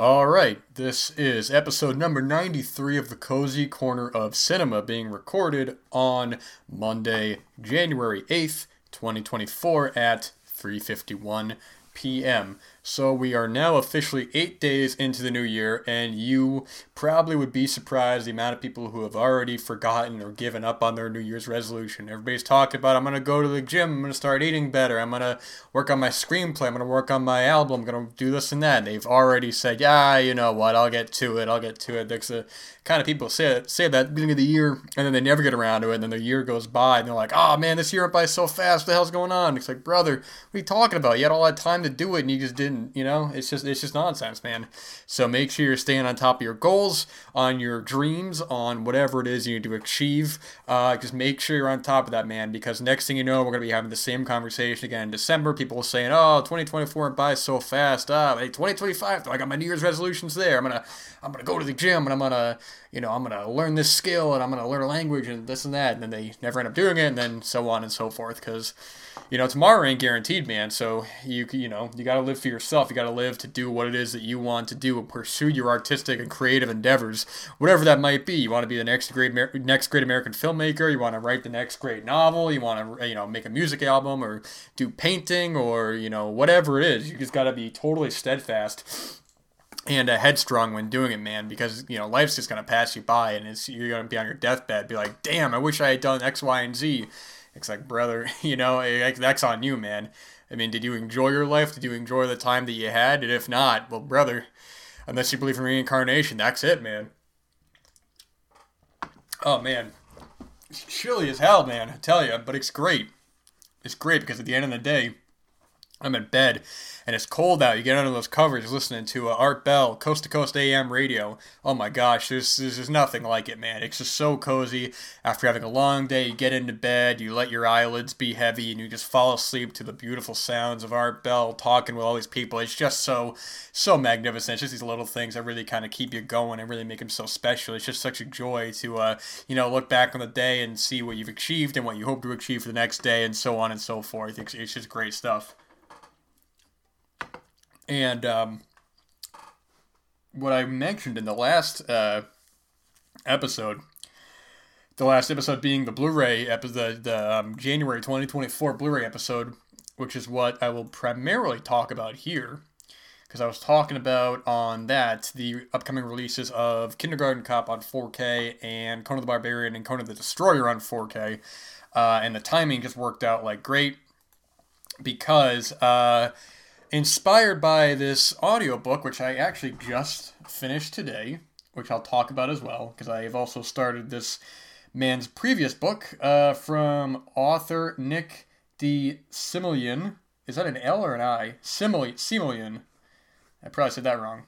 All right, this is episode number 93 of the Cozy Corner of Cinema being recorded on Monday, January 8th, 2024 at 3:51 p.m. So we are now officially eight days into the new year, and you probably would be surprised the amount of people who have already forgotten or given up on their New Year's resolution. Everybody's talking about, I'm to go to the gym, I'm to start eating better, I'm to work on my screenplay, I'm to work on my album, I'm to do this and that. They've already said, yeah, you know what, I'll get to it, I'll get to it. There's the kind of people say, say that at the beginning of the year, and then they never get around to it, and then the year goes by, and they're like, oh man, this year went by so fast, what the hell's going on? It's like, brother, what are you talking about? You had all that time to do it, and you just didn't, you know? It's just, it's just nonsense, man. So make sure you're staying on top of your goals, on your dreams, on whatever it is you need to achieve. Uh, just make sure you're on top of that, man, because next thing you know, we're to be having the same conversation again in December. People saying, oh, 2024 went by so fast. Ah, hey, 2025, I got my New Year's resolutions there. I'm to, I'm to go to the gym, and I'm to, you know, I'm to learn this skill, and I'm to learn a language, and this and that. And then they never end up doing it, and then so on and so forth, because you know, tomorrow ain't guaranteed, man. So you you know you got to live for yourself. You got to live to do what it is that you want to do and pursue your artistic and creative endeavors, whatever that might be. You want to be the next great next great American filmmaker. You want to write the next great novel. You want to you know make a music album or do painting or you know whatever it is. You just got to be totally steadfast and uh, headstrong when doing it, man, because you know life's just gonna pass you by, and it's you're gonna be on your deathbed, be like, damn, I wish I had done X, Y, and Z. It's like, brother, you know, that's on you, man. I mean, did you enjoy your life? Did you enjoy the time that you had? And if not, well, brother, unless you believe in reincarnation, that's it, man. Oh, man. It's chilly as hell, man, I tell you, but it's great. It's great because at the end of the day, I'm in bed and it's cold out. You get under those covers listening to uh, Art Bell, Coast to Coast AM radio. Oh my gosh, there's, there's nothing like it, man. It's just so cozy. After having a long day, you get into bed, you let your eyelids be heavy, and you just fall asleep to the beautiful sounds of Art Bell talking with all these people. It's just so, so magnificent. It's just these little things that really kind of keep you going and really make him so special. It's just such a joy to, uh, you know, look back on the day and see what you've achieved and what you hope to achieve for the next day and so on and so forth. It's, it's just great stuff. And um, what I mentioned in the last uh, episode, the last episode being the Blu-ray episode, the, the um, January 2024 Blu-ray episode, which is what I will primarily talk about here, because I was talking about on that the upcoming releases of Kindergarten Cop on 4K and Conan the Barbarian and Conan the Destroyer on 4K, uh, and the timing just worked out like great because. Uh, inspired by this audiobook, which I actually just finished today, which I'll talk about as well, because I have also started this man's previous book uh, from author Nick D. Similian. Is that an L or an I? Similian. Similian. I probably said that wrong.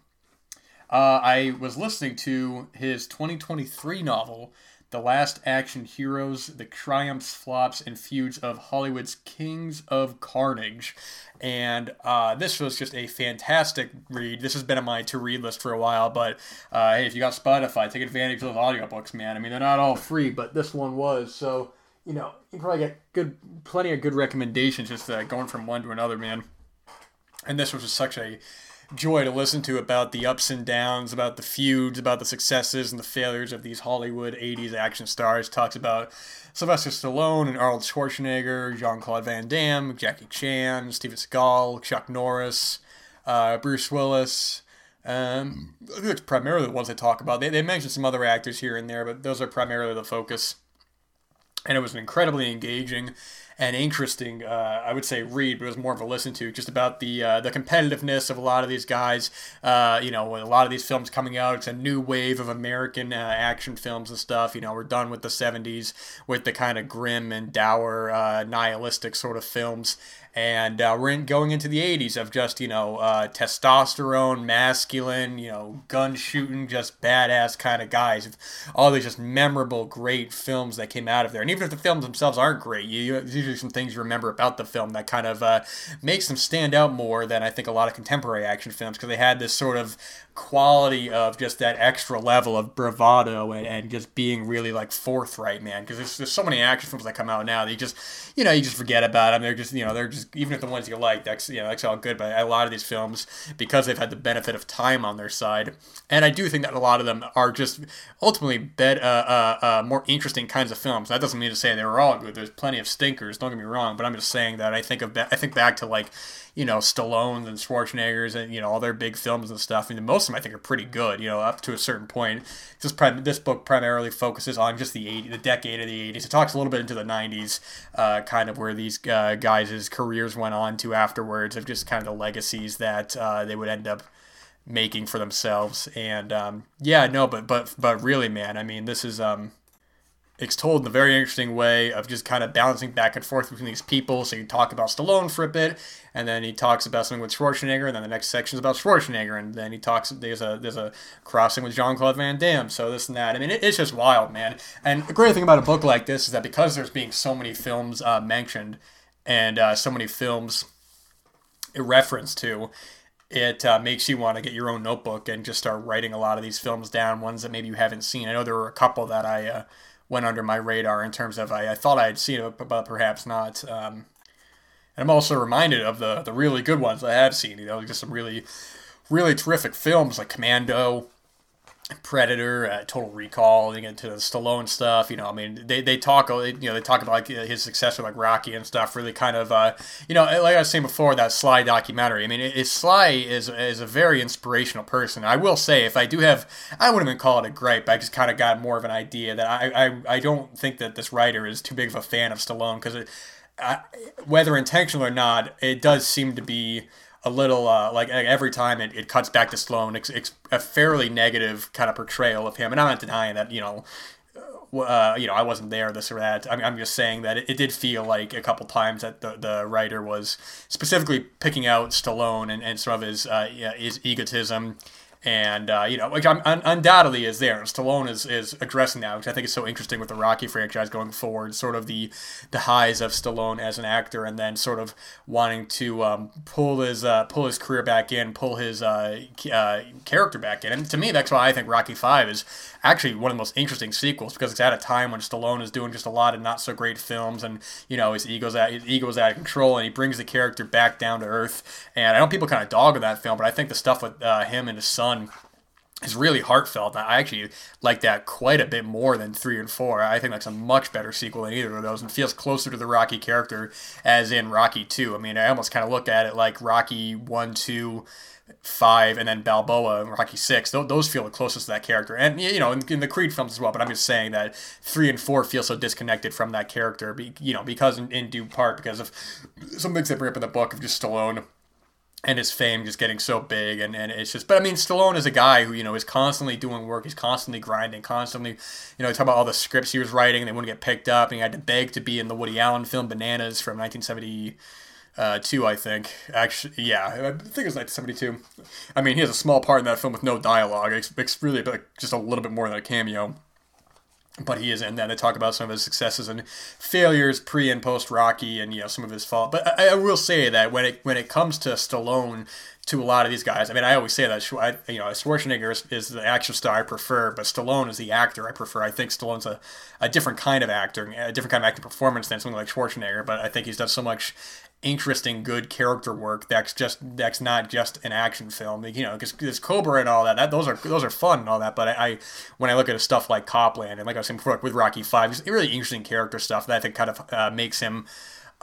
Uh, I was listening to his 2023 novel, the last action heroes, the triumphs, flops, and feuds of Hollywood's Kings of Carnage. And uh, this was just a fantastic read. This has been on my to read list for a while, but uh, hey, if you got Spotify, take advantage of those audiobooks, man. I mean, they're not all free, but this one was. So, you know, you probably get good, plenty of good recommendations just uh, going from one to another, man. And this was just such a joy to listen to about the ups and downs, about the feuds, about the successes and the failures of these Hollywood 80s action stars. Talks about Sylvester Stallone and Arnold Schwarzenegger, Jean Claude Van Damme, Jackie Chan, Steven Seagal, Chuck Norris, uh, Bruce Willis. Um, it's primarily the ones they talk about. They, they mention some other actors here and there, but those are primarily the focus. And it was an incredibly engaging an interesting, uh, I would say, read, but it was more of a listen to, just about the uh, the competitiveness of a lot of these guys. Uh, you know, a lot of these films coming out, it's a new wave of American uh, action films and stuff. You know, we're done with the '70s with the kind of grim and dour, uh, nihilistic sort of films, and uh, we're in, going into the 80s of just you know uh, testosterone masculine you know gun shooting just badass kind of guys all these just memorable great films that came out of there and even if the films themselves aren't great you, you usually some things you remember about the film that kind of uh, makes them stand out more than I think a lot of contemporary action films because they had this sort of quality of just that extra level of bravado and, and just being really like forthright, man. Because there's, there's so many action films that come out now that you just, you know, you just forget about them. They're just, you know, they're just, even if the ones you like, that's, you know, that's all good. But a lot of these films, because they've had the benefit of time on their side, and I do think that a lot of them are just ultimately bed, uh, uh, uh, more interesting kinds of films. That doesn't mean to say they were all good. There's plenty of stinkers. Don't get me wrong, but I'm just saying that I think of, I think back to like, you know, Stallone's and Schwarzenegger's and, you know, all their big films and stuff. Mean, most of them I think are pretty good, you know, up to a certain point. This, prim- this book primarily focuses on just the 80, the decade of the 80s. It talks a little bit into the 90s, uh, kind of where these uh, guys' careers went on to afterwards, of just kind of the legacies that uh, they would end up making for themselves. And um, yeah, no, but, but, but really, man, I mean, this is. Um, it's told in a very interesting way of just kind of balancing back and forth between these people. So you talk about Stallone for a bit, and then he talks about something with Schwarzenegger, and then the next section is about Schwarzenegger, and then he talks. There's a there's a crossing with Jean Claude Van Damme. So this and that. I mean, it, it's just wild, man. And the great thing about a book like this is that because there's being so many films uh, mentioned, and uh, so many films referenced to, it uh, makes you want to get your own notebook and just start writing a lot of these films down, ones that maybe you haven't seen. I know there were a couple that I uh, went under my radar in terms of I, I thought I had seen it, but perhaps not. Um, and I'm also reminded of the the really good ones I have seen. You know, just some really, really terrific films like Commando, Predator, uh, Total Recall, you get to the Stallone stuff. You know, I mean, they, they talk, uh, you know, they talk about like his success with like Rocky and stuff. Really, kind of, uh, you know, like I was saying before, that Sly documentary. I mean, it, it, Sly is is a very inspirational person. I will say, if I do have, I wouldn't even call it a gripe. I just kind of got more of an idea that I, I I don't think that this writer is too big of a fan of Stallone because, whether intentional or not, it does seem to be a little uh, like every time it, it cuts back to Stallone, it's, it's a fairly negative kind of portrayal of him. And I'm not denying that, you know, uh, you know, I wasn't there, this or that. I mean, I'm just saying that it, it, did feel like a couple times that the, the writer was specifically picking out Stallone and, and some of his uh, his egotism and uh, you know, which un- undoubtedly is there. Stallone is, is addressing that, which I think is so interesting with the Rocky franchise going forward. Sort of the the highs of Stallone as an actor, and then sort of wanting to um, pull his uh, pull his career back in, pull his uh, uh character back in. And to me, that's why I think Rocky Five is actually one of the most interesting sequels because it's at a time when Stallone is doing just a lot of not so great films, and you know his ego's at his ego's out of control, and he brings the character back down to earth. And I know people kind of dog on that film, but I think the stuff with uh, him and his son is really heartfelt. I actually like that quite a bit more than three and four. I think that's a much better sequel than either of those, and feels closer to the Rocky character as in Rocky two. I mean, I almost kind of look at it like Rocky one, two five and then Balboa and Rocky six. Those feel the closest to that character, and you know, in, in, the Creed films as well. But I'm just saying that three and four feel so disconnected from that character, you know, because in, in due part because of some things they bring up in the book of just Stallone and his fame just getting so big and, and it's just but I mean Stallone is a guy who you know is constantly doing work he's constantly grinding constantly you know talk about all the scripts he was writing they wouldn't get picked up and he had to beg to be in the Woody Allen film Bananas from 1970 uh, I think. Actually, yeah, I think it was 1972. I mean, he has a small part in that film with no dialogue. It's, it's really like just a little bit more than a cameo. But he is in that. They talk about some of his successes and failures pre and post Rocky, and you know some of his fault. But I, I, will say that when it when it comes to Stallone, to a lot of these guys, I mean, I always say that you know Schwarzenegger is, is the action star I prefer, but Stallone is the actor I prefer. I think Stallone's a, a different kind of actor, a different kind of acting performance than something like Schwarzenegger. But I think he's done so much interesting, good character work. That's just that's not just an action film. You know, because this Cobra and all that, that those are those are fun and all that. But I, I when I look at stuff like Copland and like I was saying before, with Rocky Five, it's really interesting character stuff that I think kind of uh, makes him.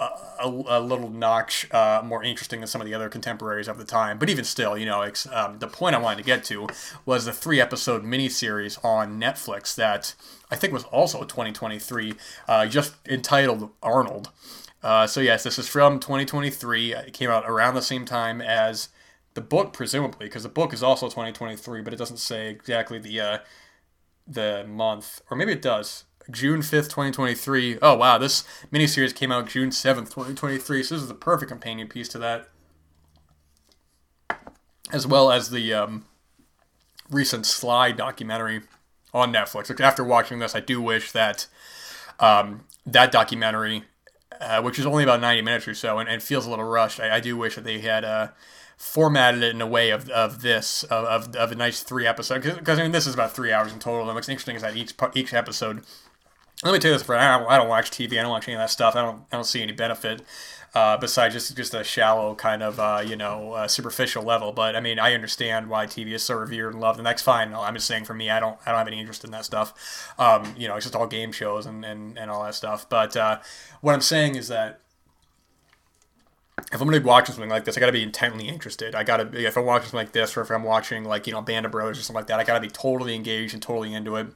A, a, little notch uh, more interesting than some of the other contemporaries of the time. But even still, you know, um, the point I wanted to get to was the three episode miniseries on Netflix that I think was also 2023, uh, just entitled Arnold. Uh, so yes, this is from 2023. It came out around the same time as the book, presumably, because the book is also 2023, but it doesn't say exactly the uh, the month, or maybe it does. June 5th, 2023. Oh wow, this miniseries came out June 7th, 2023. So this is the perfect companion piece to that, as well as the um, recent Sly documentary on Netflix. After watching this, I do wish that um, that documentary uh, which is only about 90 minutes or so and, and feels a little rushed. I, I do wish that they had uh, formatted it in a way of, of this, of, of, of a nice three episode. Because, I mean, this is about three hours in total. And what's interesting is that each, each episode, let me tell you this, for I don't, I don't watch TV, I don't watch any of that stuff, I don't, I don't see any benefit uh, besides just just a shallow kind of uh, you know uh, superficial level. But I mean, I understand why TV is so revered and loved, and that's fine. I'm just saying for me, I don't I don't have any interest in that stuff. Um, you know, it's just all game shows and and, and all that stuff. But uh, what I'm saying is that if I'm gonna be watching something like this, I gotta be intently interested. I gotta if I'm watching something like this, or if I'm watching like you know Band of Brothers or something like that, I gotta be totally engaged and totally into it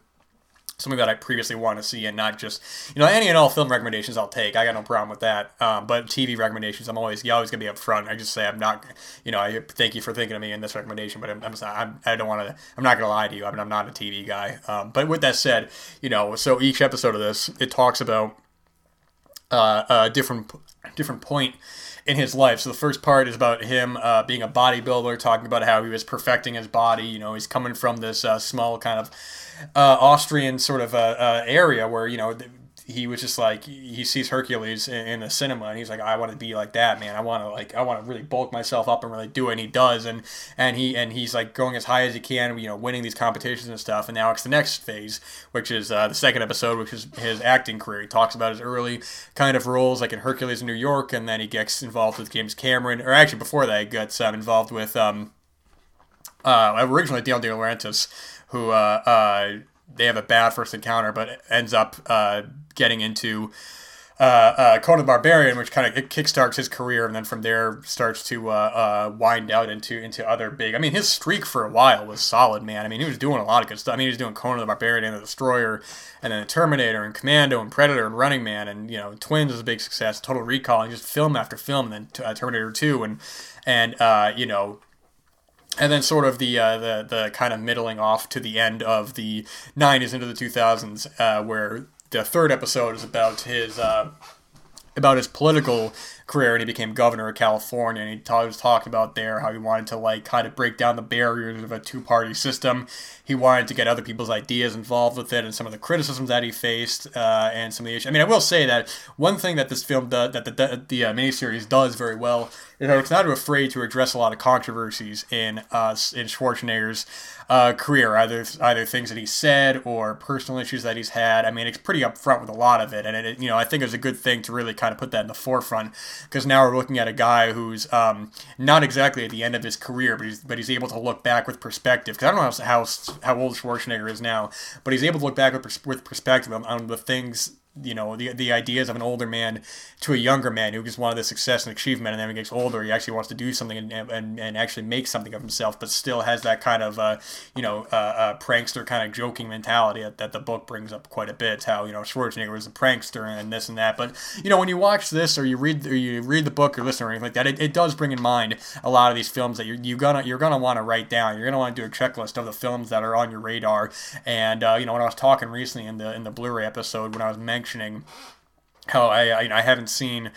something that I previously wanted to see and not just you know any and all film recommendations I'll take. I got no problem with that. Um, but TV recommendations, I'm always you always gonna be upfront. I just say I'm not you know I thank you for thinking of me in this recommendation, but I'm, I'm, I'm I don't want to I'm not gonna lie to you. I mean I'm not a TV guy. Um, but with that said, you know so each episode of this it talks about uh, a different different point in his life. So the first part is about him uh, being a bodybuilder, talking about how he was perfecting his body. You know, he's coming from this uh, small kind of uh, Austrian sort of uh, uh, area where you know he was just like he sees Hercules in, the cinema and he's like I want to be like that man. I want to like I want to really bulk myself up and really do it and he does. And and he and he's like going as high as he can you know winning these competitions and stuff. And now it's the next phase which is uh, the second episode which is his acting career. He talks about his early kind of roles like in Hercules in New York and then he gets involved with James Cameron or actually before that he gets um, involved with um, uh, originally Dale De Laurentiis who uh, uh, they have a bad first encounter, but ends up uh, getting into uh, uh, Conan the Barbarian, which kind of kickstarts his career, and then from there starts to uh, uh, wind out into into other big. I mean, his streak for a while was solid, man. I mean, he was doing a lot of good stuff. I mean, he was doing Conan the Barbarian and the Destroyer, and then the Terminator and Commando and Predator and Running Man, and you know, Twins was a big success. Total Recall, and just film after film, and then uh, Terminator Two, and and you know and then sort of the uh, the the kind of middling off to the end of the 90s into the 2000s uh, where the third episode is about his uh, about his political career and he became governor of California and he t- was talking about there how he wanted to like kind of break down the barriers of a two-party system. He wanted to get other people's ideas involved with it and some of the criticisms that he faced uh, and some of the issues. I mean, I will say that one thing that this film does, that the, the, the uh, miniseries does very well is that it's not afraid to address a lot of controversies in uh, in Schwarzenegger's uh, career, either either things that he said or personal issues that he's had. I mean, it's pretty upfront with a lot of it, and it, you know, I think it's a good thing to really kind of put that in the forefront because now we're looking at a guy who's um, not exactly at the end of his career, but he's but he's able to look back with perspective. Because I don't know how how old Schwarzenegger is now, but he's able to look back with, with perspective on, on the things you know the the ideas of an older man to a younger man who just wanted the success and achievement and then when he gets older he actually wants to do something and, and, and actually make something of himself but still has that kind of uh, you know uh, uh, prankster kind of joking mentality that, that the book brings up quite a bit how you know Schwarzenegger was a prankster and this and that. But you know when you watch this or you read or you read the book or listen or anything like that it, it does bring in mind a lot of these films that you're, you gonna you're gonna want to write down. You're gonna want to do a checklist of the films that are on your radar. And uh, you know when I was talking recently in the in the Blu-ray episode when I was mentioning mentioning how I, I, I haven't seen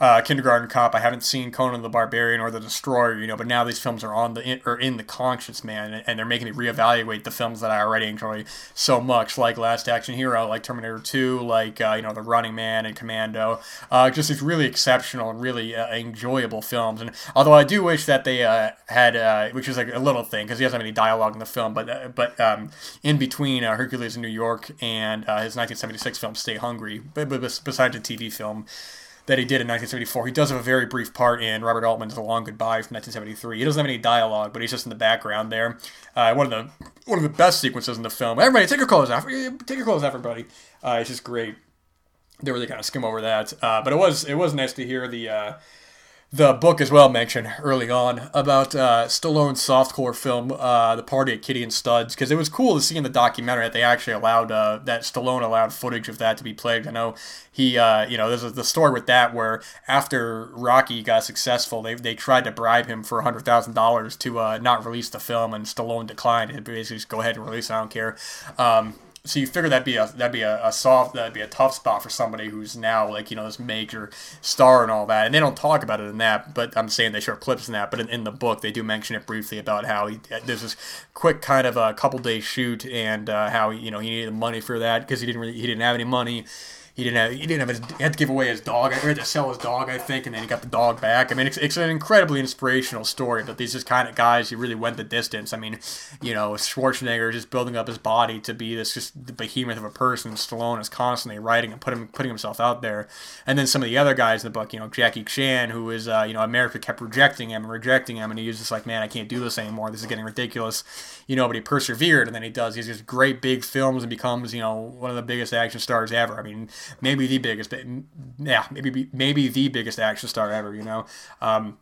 uh, Kindergarten Cop. I haven't seen Conan the Barbarian or The Destroyer, you know, but now these films are on the in, or in the conscience, man, and they're making me reevaluate the films that I already enjoy so much, like Last Action Hero, like Terminator 2, like uh, you know The Running Man and Commando. Uh, just these really exceptional and really uh, enjoyable films. And although I do wish that they uh, had, uh, which is like a little thing because he doesn't have any dialogue in the film, but but um, in between Hercules in New York and his 1976 film Stay Hungry, besides the TV film that he did in 1974. He does have a very brief part in Robert Altman's The Long Goodbye from 1973. He doesn't have any dialogue, but he's just in the background there. Uh, one of the one of the best sequences in the film. Everybody, take your clothes off. Take your clothes off, everybody. Uh, it's just great. They really kind of skim over that, uh, but it was it was nice to hear the uh, the book as well mentioned early on about uh, Stallone's softcore film, uh, The Party at Kitty and Studs, because it was cool to see in the documentary that they actually allowed uh, that Stallone allowed footage of that to be played. I know he, uh, you know, there's the story with that where after Rocky got successful, they, they tried to bribe him for hundred thousand dollars to uh, not release the film, and Stallone declined and basically just go ahead and release. It, I don't care. Um, so you figure that'd be a that'd be a, a, soft that'd be a tough spot for somebody who's now like you know this major star and all that. And they don't talk about it in that but i'm saying they show clips in that. But in, in the book they do mention it briefly about how he there's this quick kind of a couple day shoot and uh, how you know he needed money for that because he didn't really he didn't have any money he didn't have he didn't have his he had to give away his dog. He had to sell his dog, I think, and then he got the dog back. I mean, it's, it's an incredibly inspirational story. But these just kind of guys who really went the distance. I mean, you know, Schwarzenegger just building up his body to be this just behemoth of a person. Stallone is constantly writing and putting putting himself out there. And then some of the other guys in the book, you know, Jackie Chan, who is uh, you know America kept rejecting him and rejecting him, and he was just like, man, I can't do this anymore. This is getting ridiculous. You know, but he persevered, and then he does these great big films and becomes you know one of the biggest action stars ever. I mean, maybe the biggest, yeah, maybe maybe the biggest action star ever. You know, um,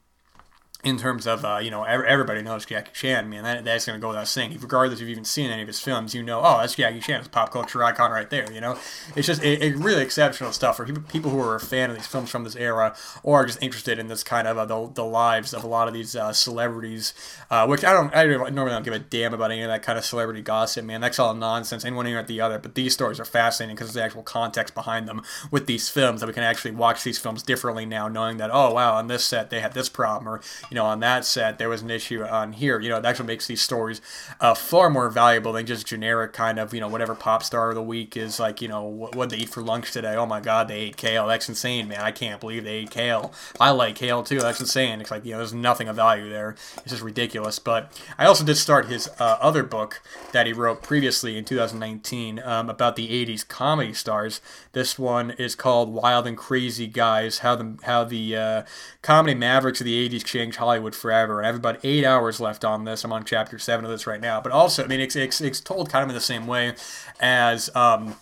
in terms of uh, you know everybody knows Jackie Chan, man. That, that's gonna go without saying. Regardless if you've even seen any of his films, you know, oh, that's Jackie Chan, it's pop culture icon right there. You know, it's just it, it really exceptional stuff for people who are a fan of these films from this era, or are just interested in this kind of uh, the, the lives of a lot of these uh, celebrities. Uh, which I don't, I normally don't give a damn about any of that kind of celebrity gossip, man. That's all nonsense. And one ear at the other. But these stories are fascinating because there's the actual context behind them with these films that we can actually watch these films differently now, knowing that oh wow, on this set they had this problem, or you know on that set there was an issue on here. You know, it actually makes these stories uh, far more valuable than just generic kind of you know whatever pop star of the week is like. You know, what what they eat for lunch today? Oh my God, they ate kale. That's insane, man. I can't believe they ate kale. I like kale too. That's insane. It's like you know, there's nothing of value there. It's just ridiculous. But I also did start his uh, other book that he wrote previously in 2019 um, about the 80s comedy stars. This one is called Wild and Crazy Guys: How the How the uh, Comedy Mavericks of the 80s Changed Hollywood Forever. And I have about eight hours left on this. I'm on chapter seven of this right now. But also, I mean, it's, it's, it's told kind of in the same way as. Um,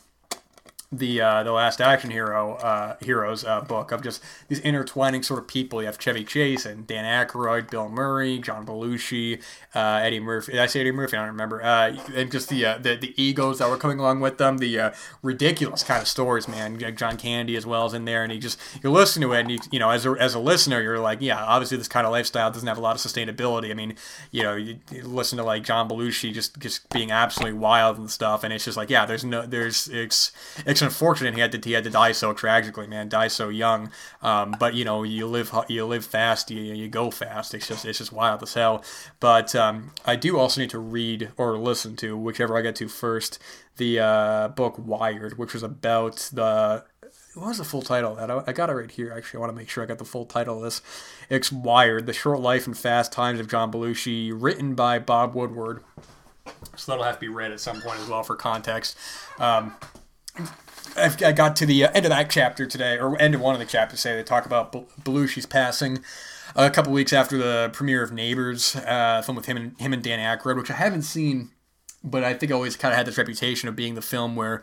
the uh, the last action hero uh, heroes uh, book of just these intertwining sort of people. You have Chevy Chase and Dan Aykroyd, Bill Murray, John Belushi, uh, Eddie Murphy. Did I say Eddie Murphy? I don't remember. Uh, and just the, uh, the the egos that were coming along with them. The ridiculous kind of stories, man. John Candy as well is in there, and you just you listen to it, and you, you know as a, as a listener, you're like, yeah, obviously this kind of lifestyle doesn't have a lot of sustainability. I mean, you know, you, you listen to like John Belushi just just being absolutely wild and stuff, and it's just like, yeah, there's no there's it's it's unfortunate he had to he had to die so tragically, man, die so young. Um, but you know, you live you live fast, you, you go fast. It's just it's just wild as hell. But um, I do also need to read or listen to whichever I get to first the uh, book Wired, which was about the what was the full title that? I, got it right here. Actually, I want to make sure I got the full title of this. It's Wired: The Short Life and Fast Times of John Belushi, written by Bob Woodward. So that'll have to be read at some point as well for context. Um, I got to the uh, end of that chapter today, or end of one of the chapters today. They talk about Belushi's passing a couple weeks after the premiere of Neighbors, uh, film with him and him and Dan Aykroyd, which I haven't seen, but I think always kind of had this reputation of being the film where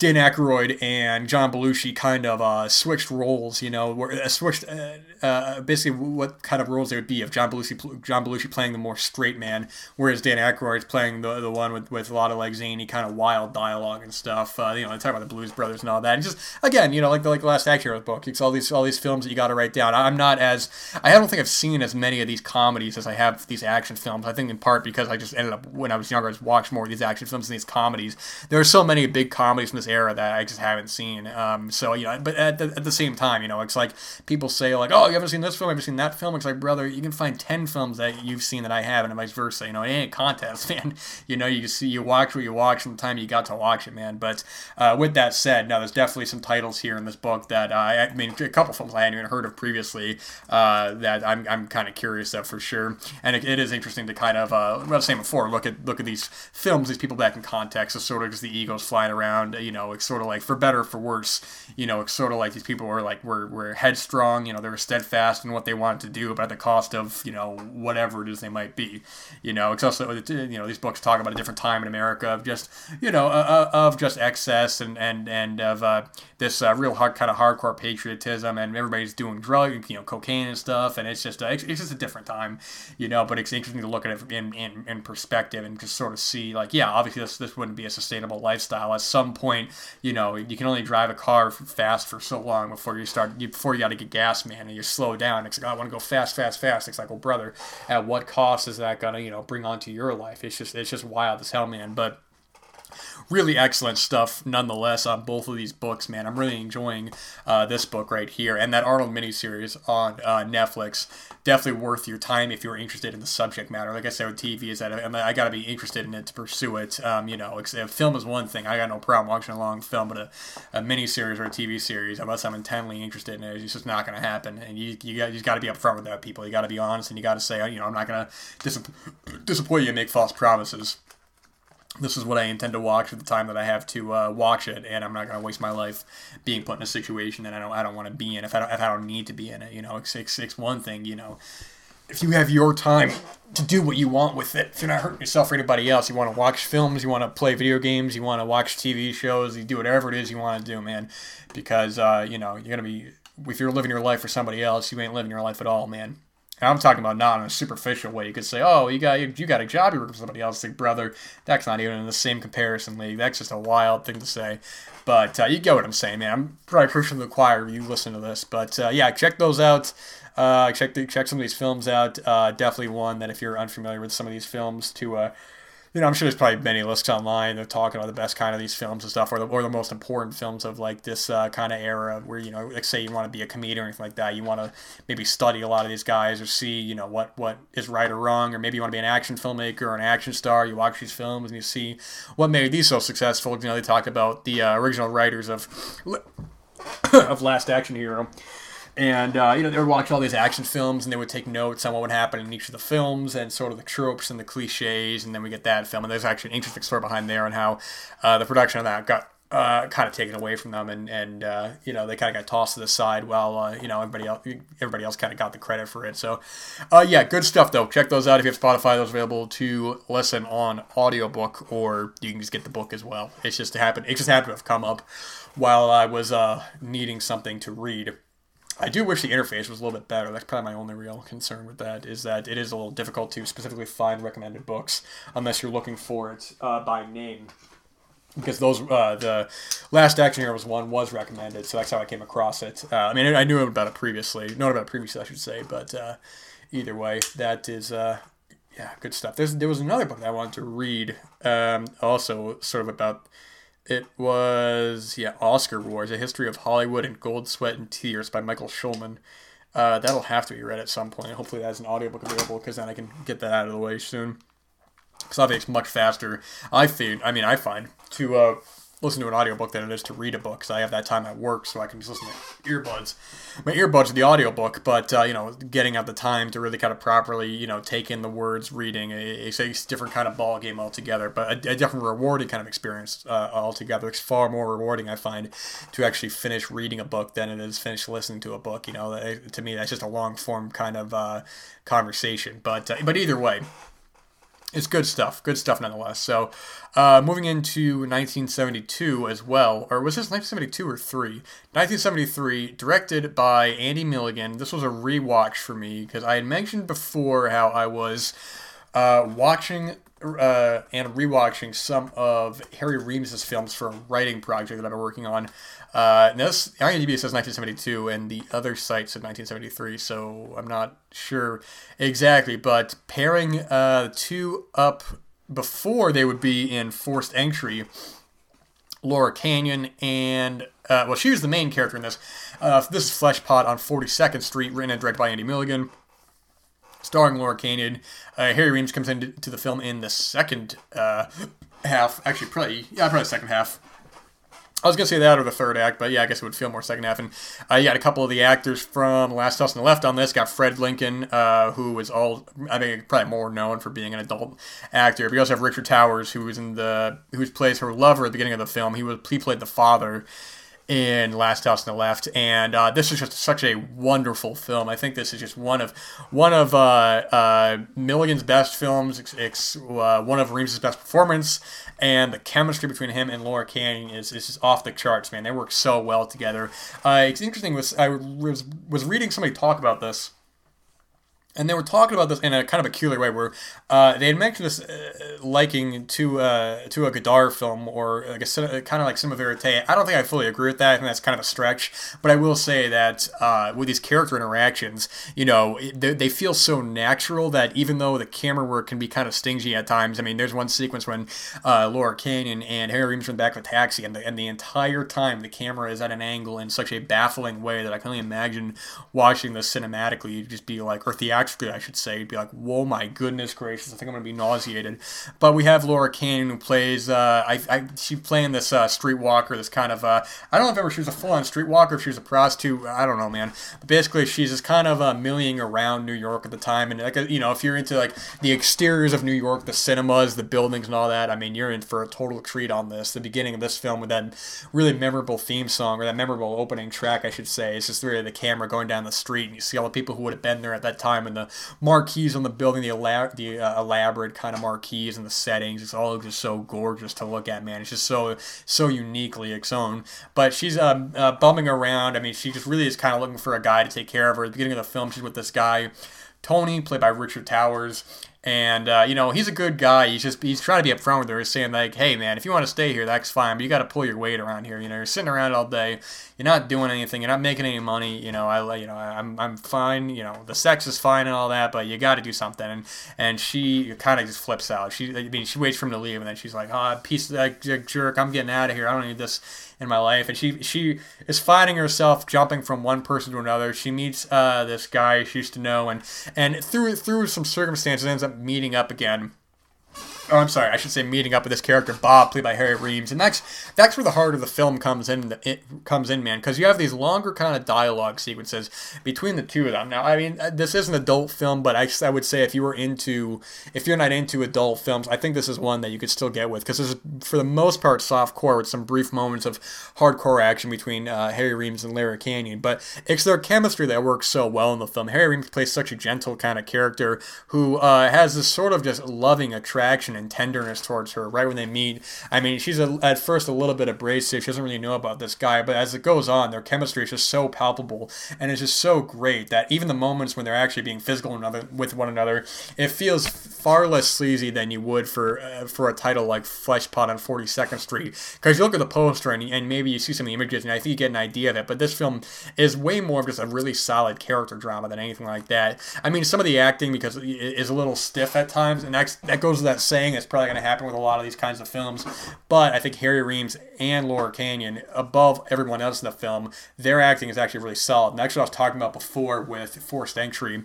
Dan Aykroyd and John Belushi kind of uh, switched roles, you know, were, uh, switched uh, uh, basically what kind of roles they would be if John Belushi John Belushi playing the more straight man, whereas Dan Aykroyd's playing the, the one with, with a lot of like zany kind of wild dialogue and stuff. Uh, you know, they talk about the Blues Brothers and all that. And just again, you know, like the like last Action Heroes book, it's all these all these films that you got to write down. I'm not as I don't think I've seen as many of these comedies as I have these action films. I think in part because I just ended up when I was younger, I watched more of these action films than these comedies. There are so many big comedies from this era that I just haven't seen. Um, so you know, but at the, at the same time, you know, it's like people say like, oh, you haven't seen this film, have seen that film. It's like, brother, you can find ten films that you've seen that I haven't, and vice versa. You know, it ain't a contest, man. You know, you see, you watch what you watch from the time you got to watch it, man. But uh, with that said, now there's definitely some titles here in this book that uh, I mean, a couple films I hadn't even heard of previously uh, that I'm, I'm kind of curious of for sure. And it, it is interesting to kind of, uh, what I was saying before, look at look at these films, these people back in context. Sort of just the egos flying around. You know, it's sort of like for better for worse. You know, it's sort of like these people were like were, were headstrong. You know, they were steadfast in what they wanted to do, but at the cost of you know whatever it is they might be. You know, it's also you know these books talk about a different time in America of just you know uh of just excess and and and of uh, this uh, real hard kind of hardcore patriotism and everybody's doing drug you know cocaine and stuff and it's just it's, it's just a different time. You know, but it's interesting to look at it in, in, in perspective and just sort of see like yeah obviously this this wouldn't be a sustainable lifestyle at some point. You know, you can only drive a car fast for so long before you start before you got to get gas, man, and you slow down. It's like oh, I want to go fast, fast, fast. It's like, well, brother, at what cost is that gonna you know bring onto your life? It's just it's just wild as hell, man. But really excellent stuff nonetheless on both of these books, man. I'm really enjoying uh, this book right here and that Arnold miniseries on uh, Netflix. Definitely worth your time if you're interested in the subject matter. Like I said with TV, is that I, I got to be interested in it to pursue it. Um, you know, film is one thing. I got no problem watching a long film, but a, a miniseries or a TV series, unless I'm intently interested in it, it's just not going to happen. And you you got you got to be upfront with that, people. You got to be honest, and you got to say, you know, I'm not going to dis- disappoint you and make false promises this is what I intend to watch at the time that I have to uh, watch it, and I'm not going to waste my life being put in a situation that I don't I don't want to be in if I don't if I don't need to be in it. You know, it's, it's one thing. You know, if you have your time to do what you want with it, if you're not hurting yourself or anybody else, you want to watch films, you want to play video games, you want to watch TV shows, you do whatever it is you want to do, man, because uh, you know you're gonna be if you're living your life for somebody else, you ain't living your life at all, man. And I'm talking about not in a superficial way. You could say, "Oh, you got you got a job, you work for somebody else." Like, brother, that's not even in the same comparison league. That's just a wild thing to say. But uh, you get what I'm saying, man. I'm probably preaching to the choir. You listen to this, but uh, yeah, check those out. Uh, check the, check some of these films out. Uh, definitely one that if you're unfamiliar with some of these films, to uh, you know, I'm sure there's probably many lists online of talking about the best kind of these films and stuff, or the, or the most important films of like this uh, kind of era where, you know, like say you want to be a comedian or anything like that. You want to maybe study a lot of these guys or see, you know, what, what is right or wrong, or maybe you want to be an action filmmaker or an action star. You watch these films and you see what made these so successful. You know, they talk about the uh, original writers of, of Last Action Hero and uh, you know they would watch all these action films and they would take notes on what would happen in each of the films and sort of the tropes and the cliches and then we get that film. And there's actually an interesting story behind there and how uh, the production of that got uh, kind of taken away from them and and uh, you know they kind of got tossed to the side while uh, you know everybody else everybody else kind of got the credit for it. So uh, yeah good stuff though. Check those out if you have Spotify. Those available to listen on audiobook or you can just get the book as well. It's just happened it just happened to have come up while I was needing something to read I do wish the interface was a little bit better. That's probably my only real concern with that is that it is a little difficult to specifically find recommended books unless you're looking for it uh, by name. Because those uh, the last action hero was one was recommended, so that's how I came across it. Uh, I mean, I knew about it previously, known about it previously, I should say. But uh, either way, that is uh, yeah, good stuff. There's there was another book that I wanted to read, um, also sort of about it was yeah, Oscar Wars: A History of Hollywood and Gold, Sweat, and Tears by Michael Schulman. Uh, that'll have to be read at some point. Hopefully, that has an audiobook available because then I can get that out of the way soon. Because I think it's much faster. I think. I mean, I find to uh, listen to an audiobook than it is to read a book because I have that time at work, so I can just listen to earbuds. My earbuds are the audiobook, but uh, you know, getting out the time to really kind of properly, you know, take in the words, reading, it's a, different kind of ball game altogether. But a, a different rewarding kind of experience uh, altogether. It's far more rewarding, I find, to actually finish reading a book than it is finish listening to a book. You know, to me, that's just a long form kind of uh, conversation. But uh, but either way it's good stuff. Good stuff nonetheless. So, uh, moving into 1972 as well, or was this 1972 or three? 1973, directed by Andy Milligan. This was a rewatch for me because I had mentioned before how I was uh, watching uh, and rewatching some of Harry Reems's films for a writing project that I've been working on. Uh, now this IMDb says 1972, and the other site said 1973, so I'm not sure exactly. But pairing uh, two up before they would be in Forced Entry, Laura Cannon and uh, well, she was the main character in this. Uh, this is Fleshpot on 42nd Street, written and directed by Andy Milligan starring Laura Cannon. Uh, Harry Reems comes into the film in the second uh, half. Actually, probably yeah, probably the second half. I was gonna say that or the third act, but yeah, I guess it would feel more second half. And uh, you got a couple of the actors from Last House on the Left on this. Got Fred Lincoln, uh, who is all I think probably more known for being an adult actor. But you also have Richard Towers, who was in the who plays her lover at the beginning of the film. He was he played the father in Last House on the Left, and uh, this is just such a wonderful film. I think this is just one of one of uh, uh, Milligan's best films. It's, it's uh, one of Reems's best performance, and the chemistry between him and Laura Cannon is is just off the charts, man. They work so well together. Uh, it's interesting. Was I was was reading somebody talk about this and they were talking about this in a kind of a peculiar way where uh, they had mentioned this uh, liking to uh, to a Godard film or like a kind of like Cinema Verite. I don't think I fully agree with that. I think that's kind of a stretch. But I will say that uh, with these character interactions, you know, they, they feel so natural that even though the camera work can be kind of stingy at times. I mean, there's one sequence when uh, Laura Cannon and Harry Reems from the back of a taxi, and the, and the entire time the camera is at an angle in such a baffling way that I can only imagine watching this cinematically. You'd just be like, or theatrically, I should say, you'd be like, whoa, my goodness gracious, I think I'm going to be nauseated. But we have Laura Cannon who plays, uh, I, I, she's playing this uh, streetwalker, this kind of, uh, I don't know if ever she was a full on streetwalker, if she was a prostitute, I don't know, man. But basically, she's just kind of uh, milling around New York at the time. And, like, you know, if you're into, like, the exteriors of New York, the cinemas, the buildings, and all that, I mean, you're in for a total treat on this. The beginning of this film with that really memorable theme song, or that memorable opening track, I should say. It's just really the camera going down the street, and you see all the people who would have been there at that time, and the marquees on the building, the, elab- the uh, elaborate kind of marquees and the settings. It's all just so gorgeous to look at, man. It's just so so uniquely its own. But she's um, uh, bumming around. I mean, she just really is kind of looking for a guy to take care of her. At the beginning of the film, she's with this guy. Tony, played by Richard Towers, and uh, you know he's a good guy. He's just he's trying to be upfront with her, saying like, "Hey man, if you want to stay here, that's fine, but you got to pull your weight around here. You know, you're sitting around all day, you're not doing anything, you're not making any money. You know, I you know I'm I'm fine. You know, the sex is fine and all that, but you got to do something." And and she kind of just flips out. She I mean she waits for him to leave, and then she's like, "Oh, piece of like, jerk, I'm getting out of here. I don't need this." In my life, and she she is finding herself jumping from one person to another. She meets uh, this guy she used to know, and and through through some circumstances ends up meeting up again Oh, I'm sorry. I should say meeting up with this character Bob, played by Harry Reems, and that's that's where the heart of the film comes in. It comes in, man, because you have these longer kind of dialogue sequences between the two of them. Now, I mean, uh, this is an adult film, but I, I would say if you were into, if you're not into adult films, I think this is one that you could still get with because this is for the most part soft core with some brief moments of hardcore action between uh, Harry Reems and Larry Cannon. But it's their chemistry that works so well in the film. Harry Reams plays such a gentle kind of character who uh, has this sort of just loving attraction and tenderness towards her right when they meet. I mean, she's a, at first a little bit abrasive. She doesn't really know about this guy, but as it goes on, their chemistry is just so palpable and it's just so great that even the moments when they're actually being physical with one another, it feels far less sleazy than you would for uh, for a title like Fleshpot on 42nd Street. Because you look at the poster and, and maybe you see some of the images and I think you get an idea of it, but this film is way more of just a really solid character drama than anything like that. I mean, some of the acting because it is a little stiff at times, and that goes without It's probably going to happen with a lot of these kinds of films. But I think Harry Reems and Laura Cannon, above everyone else in the film, their acting is actually really solid. And that's what I was talking about before with Forced Entry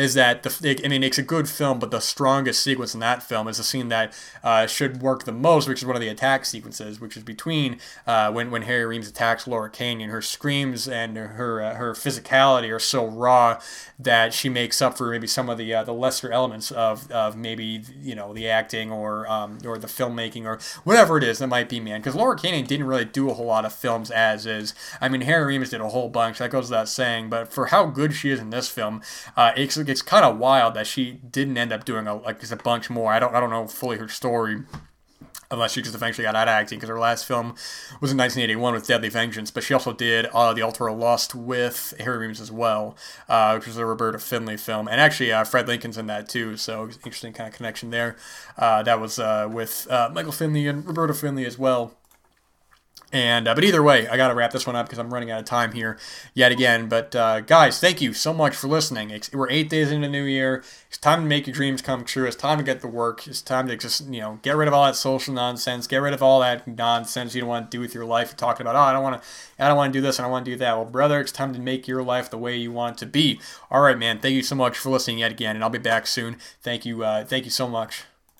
is that the I mean it's a good film, but the strongest sequence in that film is the scene that uh, should work the most, which is one of the attack sequences, which is between uh, when when Harry Reems attacks Laura Cannon. Her screams and her uh, her physicality are so raw that she makes up for maybe some of the uh, the lesser elements of, of maybe you know the acting or um, or the filmmaking or whatever it is that might be, man. Because Laura Cannon didn't really do a whole lot of films as is. I mean, Harry Reems did a whole bunch. That goes without saying. But for how good she is in this film, uh, it's it's kind of wild that she didn't end up doing a, like just a bunch more. I don't I don't know fully her story. Unless she just eventually got out of acting, because her last film was in 1981 with Deadly Vengeance, but she also did uh, The Altar of Lust with Harry Reems as well, uh, which was a Roberta Findlay film. And actually, uh, Fred Lincoln's in that too, so interesting kind of connection there. Uh, that was uh, with uh, Michael Findlay and Roberta Findlay as well. And uh, but either way, I got to wrap this one up because I'm running out of time here yet again. But uh, guys, thank you so much for listening. It's, we're eight days into the new year. It's time to make your dreams come true. It's time to get to work. It's time to just you know get rid of all that social nonsense. Get rid of all that nonsense you don't want to do with your life. You're talking about oh I don't want to I don't want to do this and I want to do that. Well, brother, it's time to make your life the way you want to be. All right, man. Thank you so much for listening yet again, and I'll be back soon. Thank you. Uh, thank you so much.